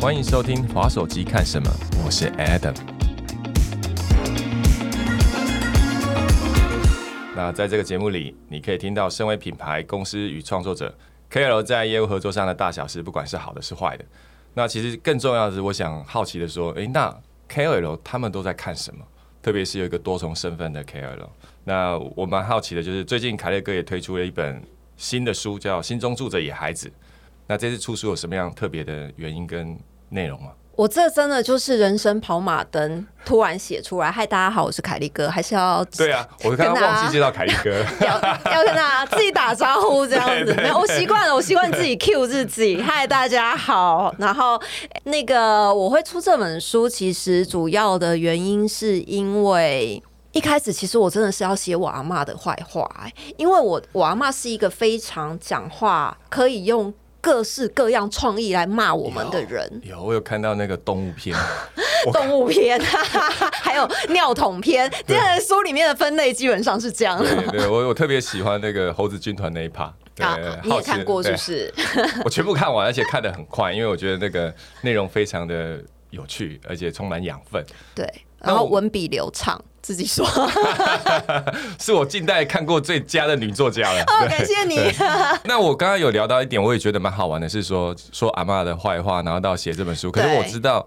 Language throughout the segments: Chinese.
欢迎收听滑手机看什么，我是 Adam。那在这个节目里，你可以听到身为品牌公司与创作者 KOL 在业务合作上的大小事，不管是好的是坏的。那其实更重要的是，我想好奇的说，诶，那 KOL 他们都在看什么？特别是有一个多重身份的 KOL。那我蛮好奇的，就是最近凯列哥也推出了一本新的书，叫《心中住着野孩子》。那这次出书有什么样特别的原因跟内容吗？我这真的就是人生跑马灯，突然写出来。嗨，大家好，我是凯利哥，还是要对啊，我刚刚忘记介绍凯利哥，要要跟大家自己打招呼这样子。我习惯了，我习惯自己 Q 自己。嗨，大家好。然后那个我会出这本书，其实主要的原因是因为一开始其实我真的是要写我阿妈的坏话，因为我我阿妈是一个非常讲话可以用。各式各样创意来骂我们的人，有我有看到那个动物片，动物片，还有尿桶片。这在书里面的分类基本上是这样。对对，我我特别喜欢那个猴子军团那一趴。啊，你也看过是不是？我全部看完，而且看的很快，因为我觉得那个内容非常的有趣，而且充满养分。对，然后文笔流畅。自己说，是我近代看过最佳的女作家了。哦，感谢你。那我刚刚有聊到一点，我也觉得蛮好玩的，是说说阿妈的坏话，然后到写这本书。可是我知道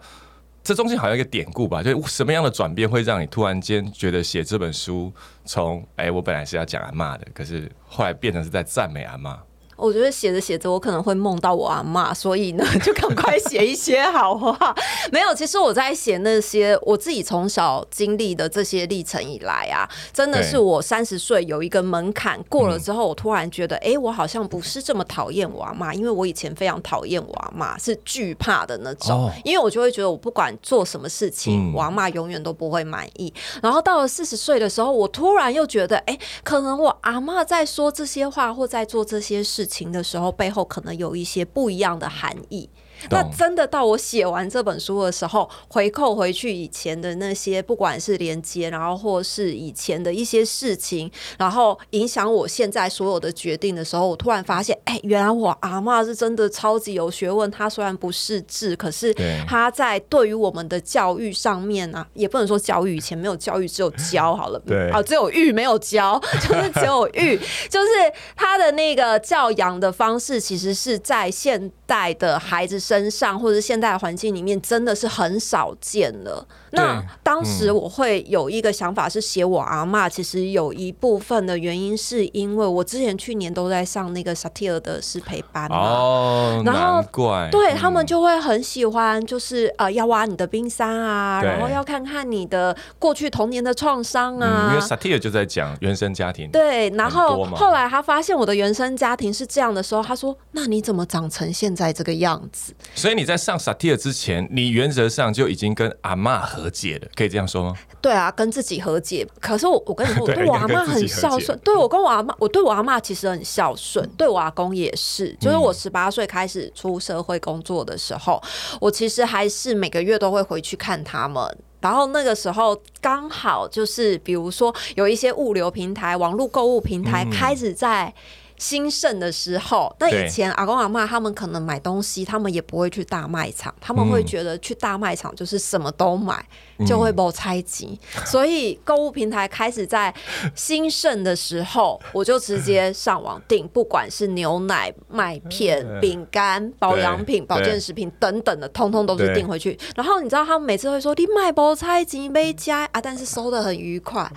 这中间好像一个典故吧，就是什么样的转变会让你突然间觉得写这本书，从哎我本来是要讲阿妈的，可是后来变成是在赞美阿妈。我觉得写着写着，我可能会梦到我阿妈，所以呢，就赶快写一些好话。没有，其实我在写那些我自己从小经历的这些历程以来啊，真的是我三十岁有一个门槛过了之后，我突然觉得，哎，我好像不是这么讨厌我阿妈，因为我以前非常讨厌我阿妈，是惧怕的那种，因为我就会觉得我不管做什么事情，我阿妈永远都不会满意。然后到了四十岁的时候，我突然又觉得，哎，可能我阿妈在说这些话或在做这些事。情情的时候，背后可能有一些不一样的含义。那真的到我写完这本书的时候，回扣回去以前的那些，不管是连接，然后或是以前的一些事情，然后影响我现在所有的决定的时候，我突然发现，哎，原来我阿妈是真的超级有学问。她虽然不是字，可是她在对于我们的教育上面啊，也不能说教育以前没有教育，只有教好了，对啊，只有育没有教，就是只有育，就是他的那个教养的方式，其实是在现代的孩子。身上或者现代环境里面真的是很少见了。那当时我会有一个想法是写我阿妈，其实有一部分的原因是因为我之前去年都在上那个萨提尔的师培班嘛。哦，难怪。对他们就会很喜欢，就是呃要挖你的冰山啊，然后要看看你的过去童年的创伤啊。因为萨提尔就在讲原生家庭。对，然后后来他发现我的原生家庭是这样的时候，他说：“那你怎么长成现在这个样子？”所以你在上萨提尔之前，你原则上就已经跟阿妈和解了，可以这样说吗？对啊，跟自己和解。可是我，我跟你说，我对我阿妈很孝顺。对我跟我阿妈，我对我阿妈其实很孝顺，对我阿公也是。就是我十八岁开始出社会工作的时候，我其实还是每个月都会回去看他们。然后那个时候刚好就是，比如说有一些物流平台、网络购物平台开始在。兴盛的时候，那以前阿公阿妈他们可能买东西，他们也不会去大卖场，他们会觉得去大卖场就是什么都买。就会被拆机，所以购物平台开始在兴盛的时候，我就直接上网订，不管是牛奶、麦片、饼干、保养品、保健食品等等的，通通都是订回去。然后你知道他们每次会说：“你买包拆机没加啊？”但是收的很愉快，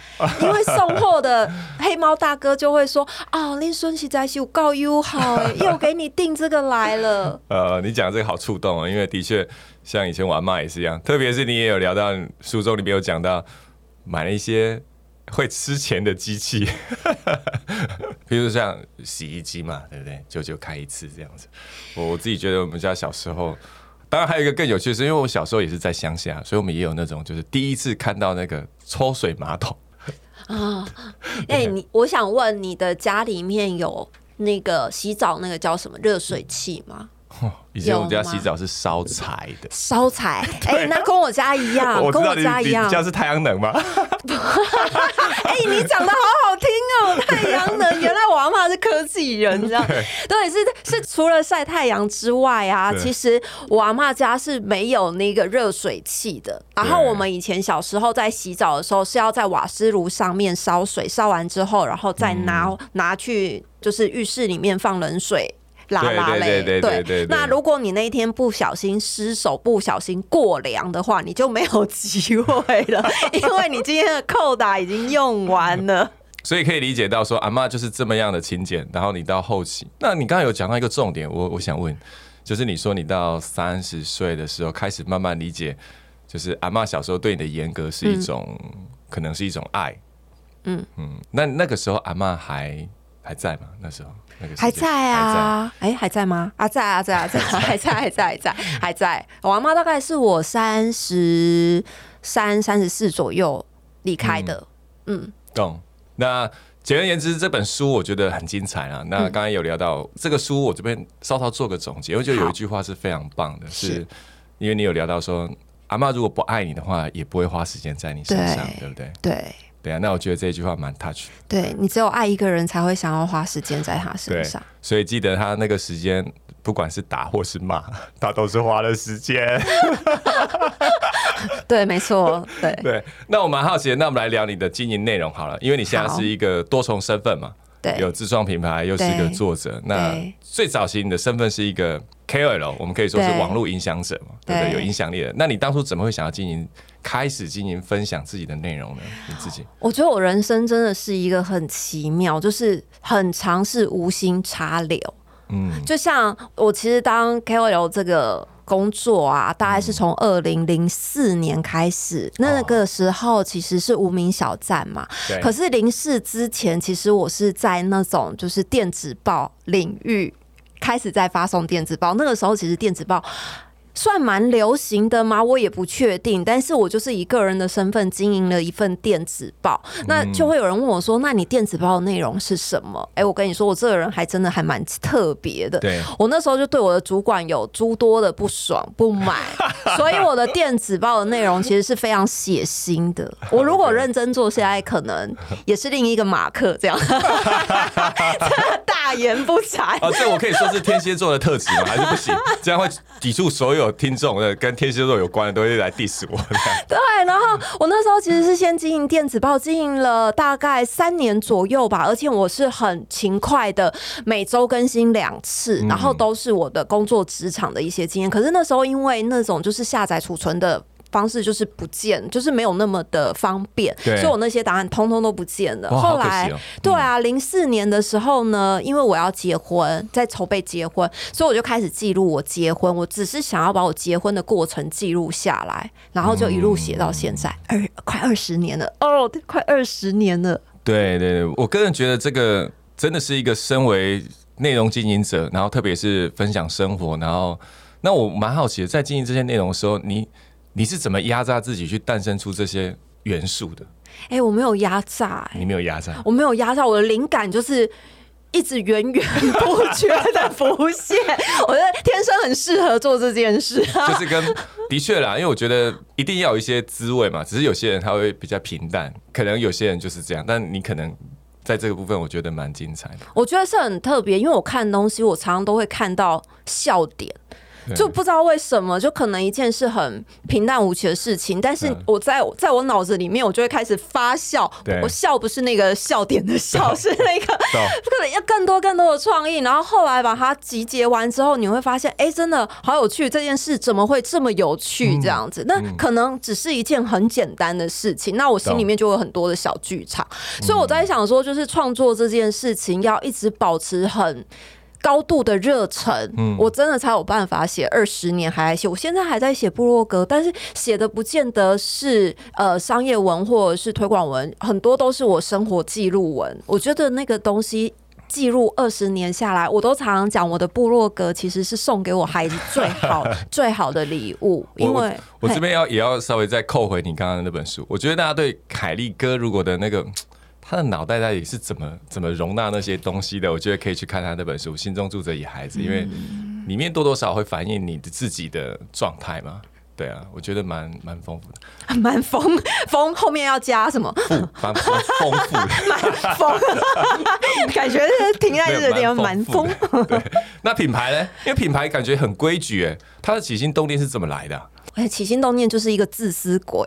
因为送货的黑猫大哥就会说：“啊，林孙喜在秀告优好，又给你订这个来了。”呃，你讲这个好触动啊，因为的确。像以前我妈也是一样，特别是你也有聊到书中里面有讲到买了一些会吃钱的机器，比如像洗衣机嘛，对不对？久久开一次这样子。我我自己觉得我们家小时候，当然还有一个更有趣的是，因为我小时候也是在乡下，所以我们也有那种就是第一次看到那个抽水马桶啊。哎，你我想问你的家里面有那个洗澡那个叫什么热水器吗？以前我们家洗澡是烧柴的，烧柴，哎，那跟我家一样，跟我家一样。家是太阳能吗？哎，你讲的好好听哦，太阳能。原来是科技人，你知道？对，是是，除了晒太阳之外啊，其实我阿妈家是没有那个热水器的。然后我们以前小时候在洗澡的时候，是要在瓦斯炉上面烧水，烧完之后，然后再拿拿去就是浴室里面放冷水。拉拉嘞，对，那如果你那一天不小心失手，不小心过凉的话，你就没有 机会了，因为你今天的扣打已经用完了。所以可以理解到说，阿妈就是这么样的勤俭。然后你到后期，那你刚刚有讲到一个重点，我我想问，就是你说你到三十岁的时候开始慢慢理解，就是阿妈小时候对你的严格是一种，可能是一种爱。嗯嗯，那那个时候阿妈还还在吗？那时候？还在啊，哎，还在吗？啊，在啊，在啊，在，还在，还在，还在，还在。我阿妈大概是我三十三、三十四左右离开的。嗯，懂。那简而言之，这本书我觉得很精彩啊。那刚才有聊到这个书，我这边稍稍做个总结。我觉得有一句话是非常棒的，是因为你有聊到说，阿妈如果不爱你的话，也不会花时间在你身上，对不对？对。对啊，那我觉得这句话蛮 touch。对你只有爱一个人才会想要花时间在他身上。所以记得他那个时间，不管是打或是骂，他都是花了时间。对，没错，对 对。那我蛮好奇的，那我们来聊你的经营内容好了，因为你现在是一个多重身份嘛，对，有自创品牌，又是一个作者。那最早期你的身份是一个 KOL，我们可以说是网络影响者嘛，对不对？有影响力的。那你当初怎么会想要经营？开始经营分享自己的内容呢？你自己，我觉得我人生真的是一个很奇妙，就是很尝试无心插柳。嗯，就像我其实当 KOL 这个工作啊，大概是从二零零四年开始，那个时候其实是无名小站嘛。可是零四之前，其实我是在那种就是电子报领域开始在发送电子报。那个时候其实电子报。算蛮流行的吗？我也不确定。但是我就是以个人的身份经营了一份电子报，那就会有人问我说：“那你电子报的内容是什么？”哎，我跟你说，我这个人还真的还蛮特别的。对，我那时候就对我的主管有诸多的不爽不满，所以我的电子报的内容其实是非常血腥的。我如果认真做，下来可能也是另一个马克这样，大言不惭。啊，这我可以说是天蝎座的特质吗？还是不行？这样会抵触所有。有听众的跟天蝎座有关的都会来 diss 我。对，然后我那时候其实是先经营电子报，经营了大概三年左右吧，而且我是很勤快的，每周更新两次，然后都是我的工作职场的一些经验。可是那时候因为那种就是下载储存的。方式就是不见，就是没有那么的方便，所以我那些答案通通都不见了。后来，对啊，零四年的时候呢，因为我要结婚，在筹备结婚，所以我就开始记录我结婚。我只是想要把我结婚的过程记录下来，然后就一路写到现在，二快二十年了哦，快二十年了。对对对，我个人觉得这个真的是一个身为内容经营者，然后特别是分享生活，然后那我蛮好奇的，在经营这些内容的时候，你。你是怎么压榨自己去诞生出这些元素的？哎，我没有压榨，你没有压榨，我没有压榨，我的灵感就是一直源源不绝的浮现。我觉得天生很适合做这件事，就是跟的确啦，因为我觉得一定要有一些滋味嘛。只是有些人他会比较平淡，可能有些人就是这样，但你可能在这个部分，我觉得蛮精彩的。我觉得是很特别，因为我看东西，我常常都会看到笑点。就不知道为什么，就可能一件是很平淡无奇的事情，但是我在在我脑子里面，我就会开始发笑。我笑不是那个笑点的笑，是那个 可能要更多更多的创意。然后后来把它集结完之后，你会发现，哎，真的好有趣！这件事怎么会这么有趣？这样子，那可能只是一件很简单的事情，那我心里面就有很多的小剧场。所以我在想说，就是创作这件事情要一直保持很。高度的热忱，嗯我真的才有办法写二十年还在写。我现在还在写部落格，但是写的不见得是呃商业文或者是推广文，很多都是我生活记录文。我觉得那个东西记录二十年下来，我都常常讲，我的部落格其实是送给我孩子最好 最好的礼物。因为我这边要也要稍微再扣回你刚刚那本书，我觉得大家对凯利哥如果的那个。他的脑袋到底是怎么怎么容纳那些东西的？我觉得可以去看他那本书《心中住着野孩子》，因为里面多多少少会反映你的自己的状态嘛。对啊，我觉得蛮蛮丰富的，蛮丰丰后面要加什么？富，蛮丰富的，蛮丰，感觉停在这个地方蛮丰。对，那品牌呢？因为品牌感觉很规矩，哎，它的起心动念是怎么来的？哎，起心动念就是一个自私鬼。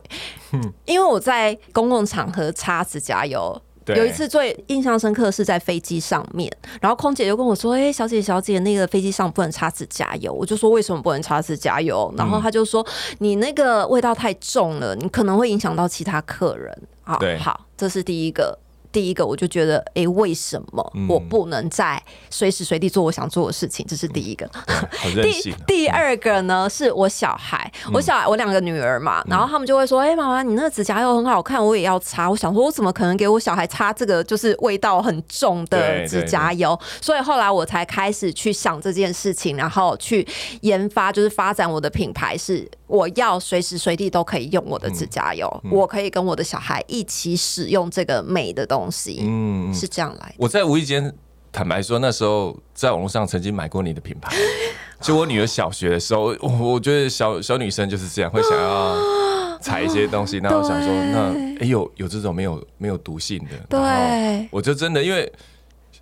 嗯，因为我在公共场合擦指甲油。有一次最印象深刻是在飞机上面，然后空姐就跟我说：“哎，小姐小姐，那个飞机上不能擦指甲油。”我就说：“为什么不能擦指甲油？”然后他就说：“你那个味道太重了，你可能会影响到其他客人。”好，好，这是第一个。第一个，我就觉得，哎，为什么我不能在随时随地做我想做的事情？这是第一个。第第二个呢，是我小孩，我小孩，我两个女儿嘛，然后他们就会说，哎，妈妈，你那个指甲油很好看，我也要擦。我想说，我怎么可能给我小孩擦这个就是味道很重的指甲油？所以后来我才开始去想这件事情，然后去研发，就是发展我的品牌是。我要随时随地都可以用我的指甲油，我可以跟我的小孩一起使用这个美的东西，嗯，是这样来。我在无意间坦白说，那时候在网络上曾经买过你的品牌，就我女儿小学的时候，我我觉得小小女生就是这样，会想要 采一些东西，那我想说，那哎有有这种没有没有毒性的，对，我就真的因为。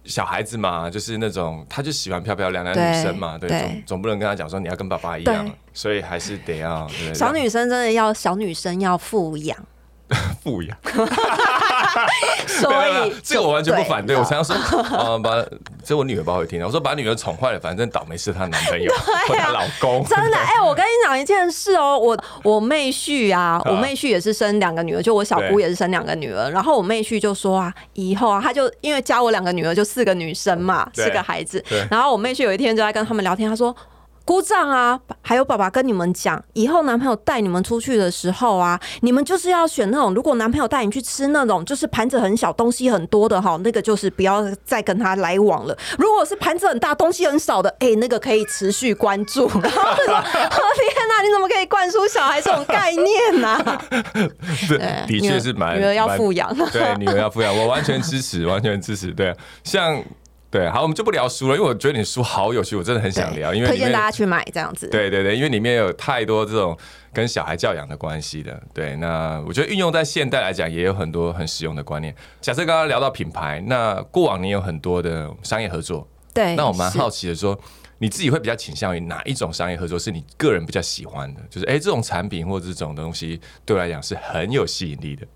小孩子嘛，就是那种，他就喜欢漂漂亮亮女生嘛，对，总总不能跟他讲说你要跟爸爸一样，所以还是得要。小女生真的要小女生要富养。富养，所以这个我完全不反对。我常常说，啊，把这我女儿不会听我说把女儿宠坏了，反正倒霉是她男朋友 或她老公。真的，哎，我跟你讲一件事哦，我我妹婿啊，我妹婿也是生两个女儿，就我小姑也是生两个女儿。然后我妹婿就说啊，以后啊，他就因为加我两个女儿就四个女生嘛，四个孩子。然后我妹婿有一天就在跟他们聊天，他说。姑丈啊，还有爸爸跟你们讲，以后男朋友带你们出去的时候啊，你们就是要选那种，如果男朋友带你去吃那种，就是盘子很小、东西很多的哈，那个就是不要再跟他来往了。如果是盘子很大、东西很少的，哎，那个可以持续关注。然后说：“天哪，你怎么可以灌输小孩这种概念呢？” 对，的确是蛮女儿要富养，对，女儿要富养，我完全支持，完全支持。对，像。对，好，我们就不聊书了，因为我觉得你书好有趣，我真的很想聊。因为推荐大家去买这样子。对对对，因为里面有太多这种跟小孩教养的关系的。对，那我觉得运用在现代来讲，也有很多很实用的观念。假设刚刚聊到品牌，那过往你有很多的商业合作，对，那我蛮好奇的说，你自己会比较倾向于哪一种商业合作是你个人比较喜欢的？就是哎，这种产品或者这种东西对我来讲是很有吸引力的。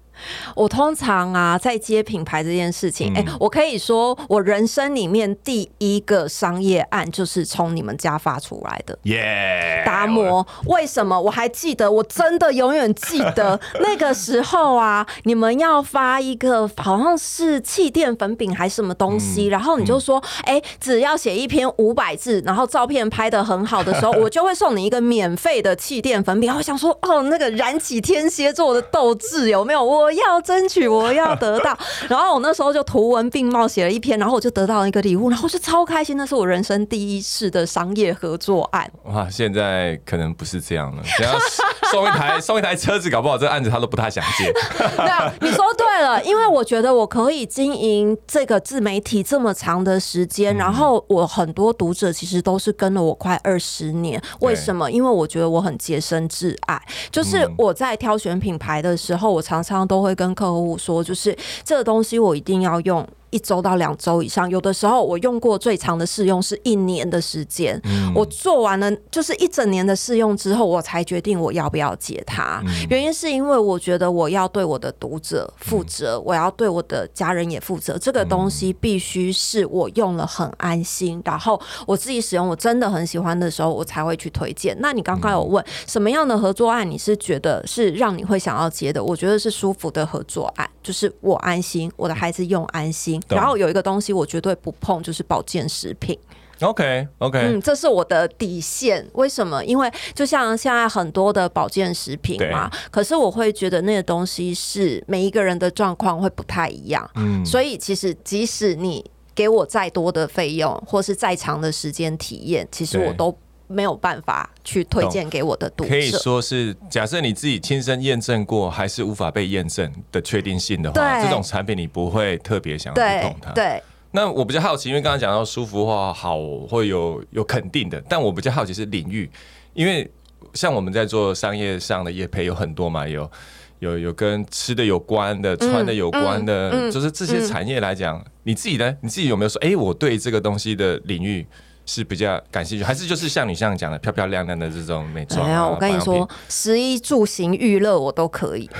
我通常啊，在接品牌这件事情，哎，我可以说，我人生里面第一个商业案就是从你们家发出来的。耶！达摩，为什么？我还记得，我真的永远记得 那个时候啊，你们要发一个好像是气垫粉饼还是什么东西，然后你就说，哎，只要写一篇五百字，然后照片拍的很好的时候，我就会送你一个免费的气垫粉饼。我想说，哦，那个燃起天蝎座的斗志有没有？我。我要争取，我要得到。然后我那时候就图文并茂写了一篇，然后我就得到了一个礼物，然后我就超开心。那是我人生第一次的商业合作案。哇，现在可能不是这样了。只要 送一台送一台车子，搞不好这案子他都不太想接。对啊，你说对了，因为我觉得我可以经营这个自媒体这么长的时间，然后我很多读者其实都是跟了我快二十年。为什么？因为我觉得我很洁身自爱，就是我在挑选品牌的时候，我常常都。会跟客户说，就是这个东西我一定要用。一周到两周以上，有的时候我用过最长的试用是一年的时间。我做完了就是一整年的试用之后，我才决定我要不要接它。原因是因为我觉得我要对我的读者负责，我要对我的家人也负责。这个东西必须是我用了很安心，然后我自己使用我真的很喜欢的时候，我才会去推荐。那你刚刚有问什么样的合作案，你是觉得是让你会想要接的？我觉得是舒服的合作案，就是我安心，我的孩子用安心。然后有一个东西我绝对不碰，就是保健食品。OK OK，嗯，这是我的底线。为什么？因为就像现在很多的保健食品嘛，可是我会觉得那个东西是每一个人的状况会不太一样。嗯，所以其实即使你给我再多的费用，或是再长的时间体验，其实我都。没有办法去推荐给我的读者，可以说是假设你自己亲身验证过，还是无法被验证的确定性的话，这种产品你不会特别想要去碰它。对那我比较好奇，因为刚刚讲到舒服化好会有有肯定的，但我比较好奇是领域，因为像我们在做商业上的业配有很多嘛，有有有跟吃的有关的、穿的有关的，就是这些产业来讲，你自己呢？你自己有没有说，哎，我对这个东西的领域？是比较感兴趣，还是就是像你这样讲的漂漂亮亮的这种美妆？没有，我跟你说，食衣住行娱乐我都可以。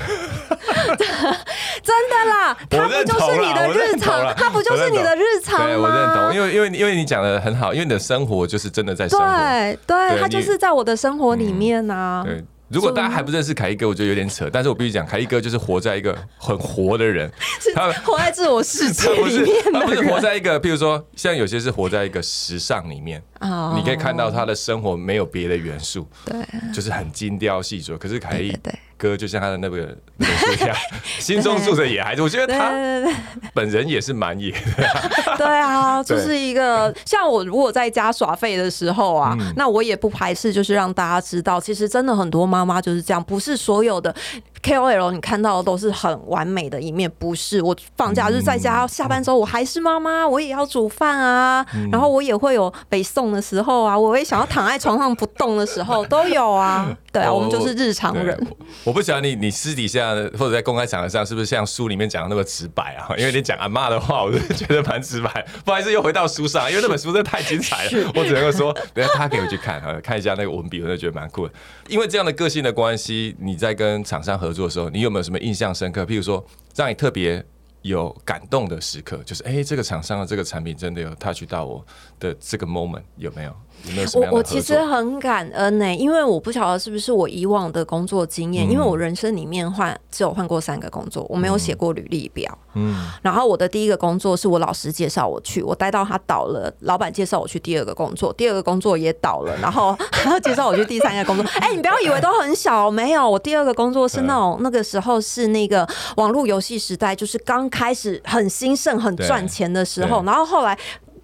真的啦，它不就是你的日常？它不就是你的日常吗？我认同，因为因为因为你讲的很好，因为你的生活就是真的在生活，对对，它就是在我的生活里面呢。对。如果大家还不认识凯一哥，我觉得有点扯。但是我必须讲，凯一哥就是活在一个很活的人，他活在自我世界里面他不是活在一个，譬如说，像有些是活在一个时尚里面啊。你可以看到他的生活没有别的元素，对，就是很精雕细琢。可是凯一哥就像他的那个那个一样，心中住着野孩子。我觉得他本人也是蛮野的。对啊，就是一个像我如果在家耍废的时候啊，那我也不排斥，就是让大家知道，其实真的很多妈妈就是这样，不是所有的。KOL，你看到的都是很完美的一面，不是？我放假日在家，下班之后我还是妈妈，我也要煮饭啊，然后我也会有北宋的时候啊，我也想要躺在床上不动的时候 都有啊。对啊，我们就是日常人。我不晓得你你私底下或者在公开场合上是不是像书里面讲的那么直白啊？因为你讲阿妈的话，我就觉得蛮直白。不好意思，又回到书上，因为那本书真的太精彩了，我只能够说，等下他可以去看啊，看一下那个文笔，我就觉得蛮酷的。因为这样的个性的关系，你在跟厂商合合作的时候，你有没有什么印象深刻？譬如说，让你特别有感动的时刻，就是哎，这个厂商的这个产品真的有 touch 到我的这个 moment，有没有？我我其实很感恩呢，因为我不晓得是不是我以往的工作经验，因为我人生里面换只有换过三个工作，我没有写过履历表。嗯，然后我的第一个工作是我老师介绍我去，我待到他倒了，老板介绍我去第二个工作，第二个工作也倒了，然后他介绍我去第三个工作。哎，你不要以为都很小，没有，我第二个工作是那种那个时候是那个网络游戏时代，就是刚开始很兴盛、很赚钱的时候，然后后来。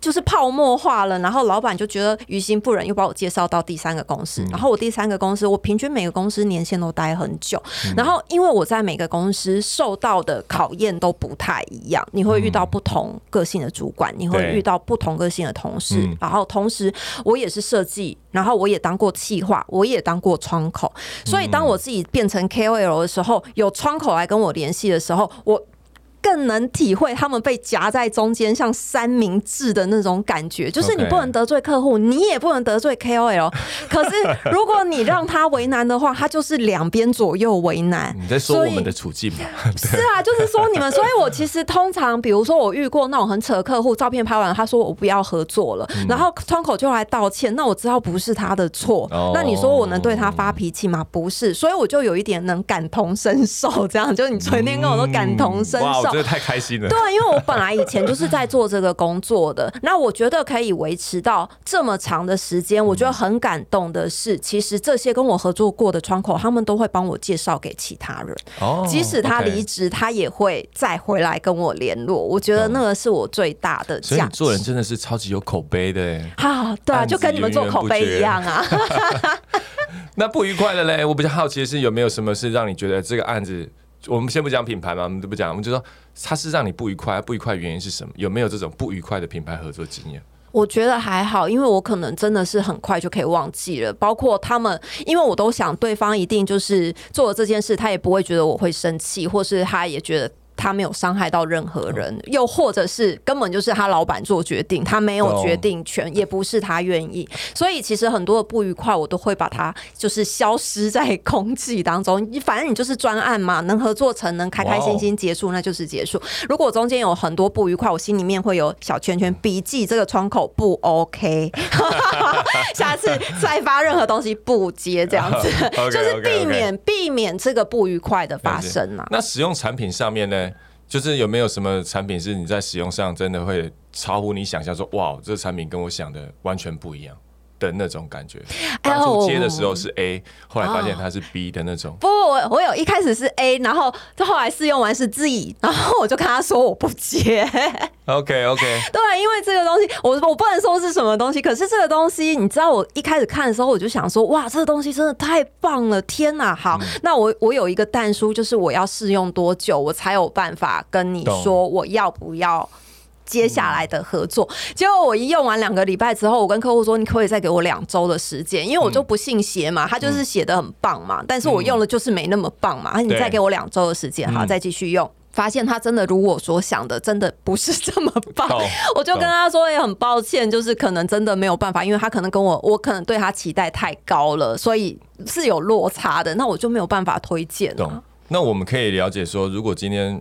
就是泡沫化了，然后老板就觉得于心不忍，又把我介绍到第三个公司。然后我第三个公司，我平均每个公司年限都待很久。然后因为我在每个公司受到的考验都不太一样，你会遇到不同个性的主管，你会遇到不同个性的同事。然后同时我也是设计，然后我也当过企划，我也当过窗口。所以当我自己变成 KOL 的时候，有窗口来跟我联系的时候，我。更能体会他们被夹在中间，像三明治的那种感觉，就是你不能得罪客户，你也不能得罪 KOL。可是 如果你让他为难的话，他就是两边左右为难。你在说我们的处境吗？是啊，就是说你们。所以我其实通常，比如说我遇过那种很扯的客户，照片拍完，他说我不要合作了，然后窗口就来道歉，那我知道不是他的错。那你说我能对他发脾气吗？不是，所以我就有一点能感同身受，这样就是你昨天跟我说感同身受。这太开心了。对，因为我本来以前就是在做这个工作的，那我觉得可以维持到这么长的时间，我觉得很感动的是，其实这些跟我合作过的窗口，他们都会帮我介绍给其他人。哦，即使他离职，他也会再回来跟我联络。我觉得那个是我最大的价值。做人真的是超级有口碑的。好，对啊，就跟你们做口碑一样啊。那不愉快的嘞，我比较好奇的是，有没有什么是让你觉得这个案子？我们先不讲品牌嘛，我们都不讲，我们就说它是让你不愉快，不愉快原因是什么？有没有这种不愉快的品牌合作经验？我觉得还好，因为我可能真的是很快就可以忘记了。包括他们，因为我都想对方一定就是做了这件事，他也不会觉得我会生气，或是他也觉得。他没有伤害到任何人，又或者是根本就是他老板做决定，他没有决定权，也不是他愿意。所以其实很多的不愉快，我都会把它就是消失在空气当中。反正你就是专案嘛，能合作成，能开开心心结束，那就是结束。如果中间有很多不愉快，我心里面会有小圈圈，笔记这个窗口不 OK，下次再发任何东西不接，这样子 就是避免避免这个不愉快的发生嘛。那使用产品上面呢？就是有没有什么产品是你在使用上真的会超乎你想象，说哇，这个产品跟我想的完全不一样。的那种感觉，当初接的时候是 A，后来发现它是 B 的那种。不，我我有一开始是 A，然后后来试用完是 Z，然后我就跟他说我不接。OK OK。对，因为这个东西，我我不能说是什么东西，可是这个东西，你知道，我一开始看的时候，我就想说，哇，这个东西真的太棒了，天哪！好，那我我有一个蛋书，就是我要试用多久，我才有办法跟你说我要不要。接下来的合作。结果我一用完两个礼拜之后，我跟客户说：“你可不可以再给我两周的时间？”因为我就不信邪嘛，他就是写的很棒嘛，但是我用了就是没那么棒嘛。你再给我两周的时间，好，再继续用。发现他真的如我所想的，真的不是这么棒。我就跟他说：“也很抱歉，就是可能真的没有办法，因为他可能跟我，我可能对他期待太高了，所以是有落差的。那我就没有办法推荐了。”那我们可以了解说，如果今天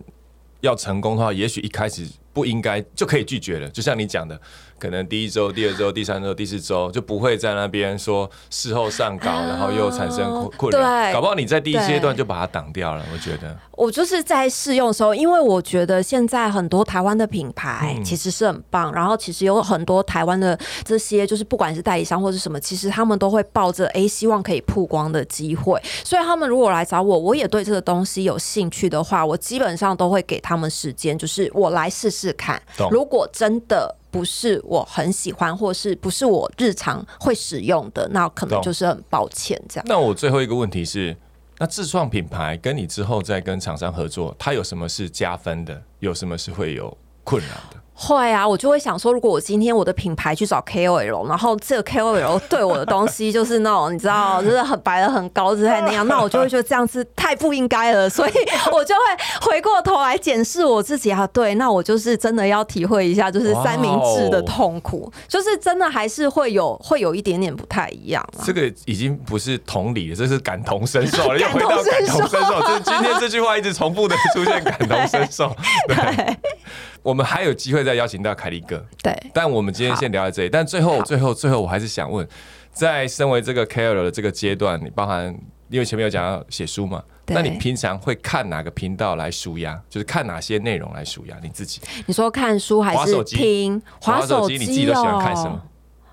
要成功的话，也许一开始不应该就可以拒绝了，就像你讲的。可能第一周、第二周、第三周、第四周就不会在那边说事后上稿，然后又产生困困扰。搞不好你在第一阶段就把它挡掉了。我觉得我就是在试用的时候，因为我觉得现在很多台湾的品牌其实是很棒，然后其实有很多台湾的这些就是不管是代理商或者什么，其实他们都会抱着哎希望可以曝光的机会，所以他们如果来找我，我也对这个东西有兴趣的话，我基本上都会给他们时间，就是我来试试看。如果真的。不是我很喜欢，或是不是我日常会使用的，那可能就是很抱歉这样。那我最后一个问题是，那自创品牌跟你之后再跟厂商合作，它有什么是加分的？有什么是会有困扰的？会啊，我就会想说，如果我今天我的品牌去找 KOL，然后这个 KOL 对我的东西就是那种你知道，就是很白的很高姿态那样，那我就会觉得这样子太不应该了，所以我就会回过头来检视我自己啊。对，那我就是真的要体会一下，就是三明治的痛苦，就是真的还是会有会有一点点不太一样。这个已经不是同理了，这是感同身受了，又回到感同身受。就是今天这句话一直重复的出现，感同身受。对。我们还有机会再邀请到凯利哥，对，但我们今天先聊到这里。但最后，最后，最后，我还是想问，在身为这个 K l 的这个阶段，你包含因为前面有讲要写书嘛？那你平常会看哪个频道来舒压？就是看哪些内容来舒压？你自己？你说看书还是听？滑手机，你自己都喜欢看什么？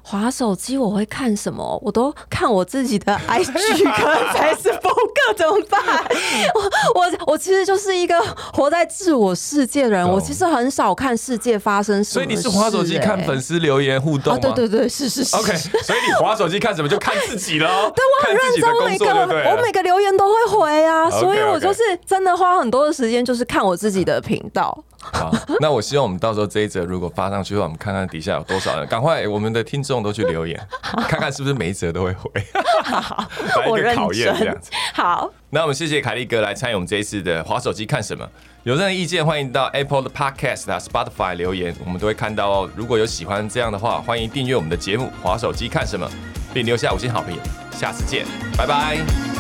滑手机我会看什么？我都看我自己的 IG 跟 Facebook 怎么办？我我我其实就是一个活在自我世界的人，我其实很少看世界发生什么。所以你是滑手机看粉丝留言互动啊？对对对，是是是。OK，所以你滑手机看什么就看自己了。对我很认真，每个我每个留言都会回啊，所以我就是真的花很多的时间，就是看我自己的频道。好，那我希望我们到时候这一则如果发上去的话，我们看看底下有多少人，赶快我们的听众都去留言，看看是不是每一则都会回。我认真这样子。好，那我们谢谢凯利哥来参与我们这一次的滑手机看什么。有任何意见，欢迎到 Apple 的 Podcast 啊、Spotify 留言，我们都会看到哦。如果有喜欢这样的话，欢迎订阅我们的节目《滑手机看什么》，并留下五星好评。下次见，拜拜。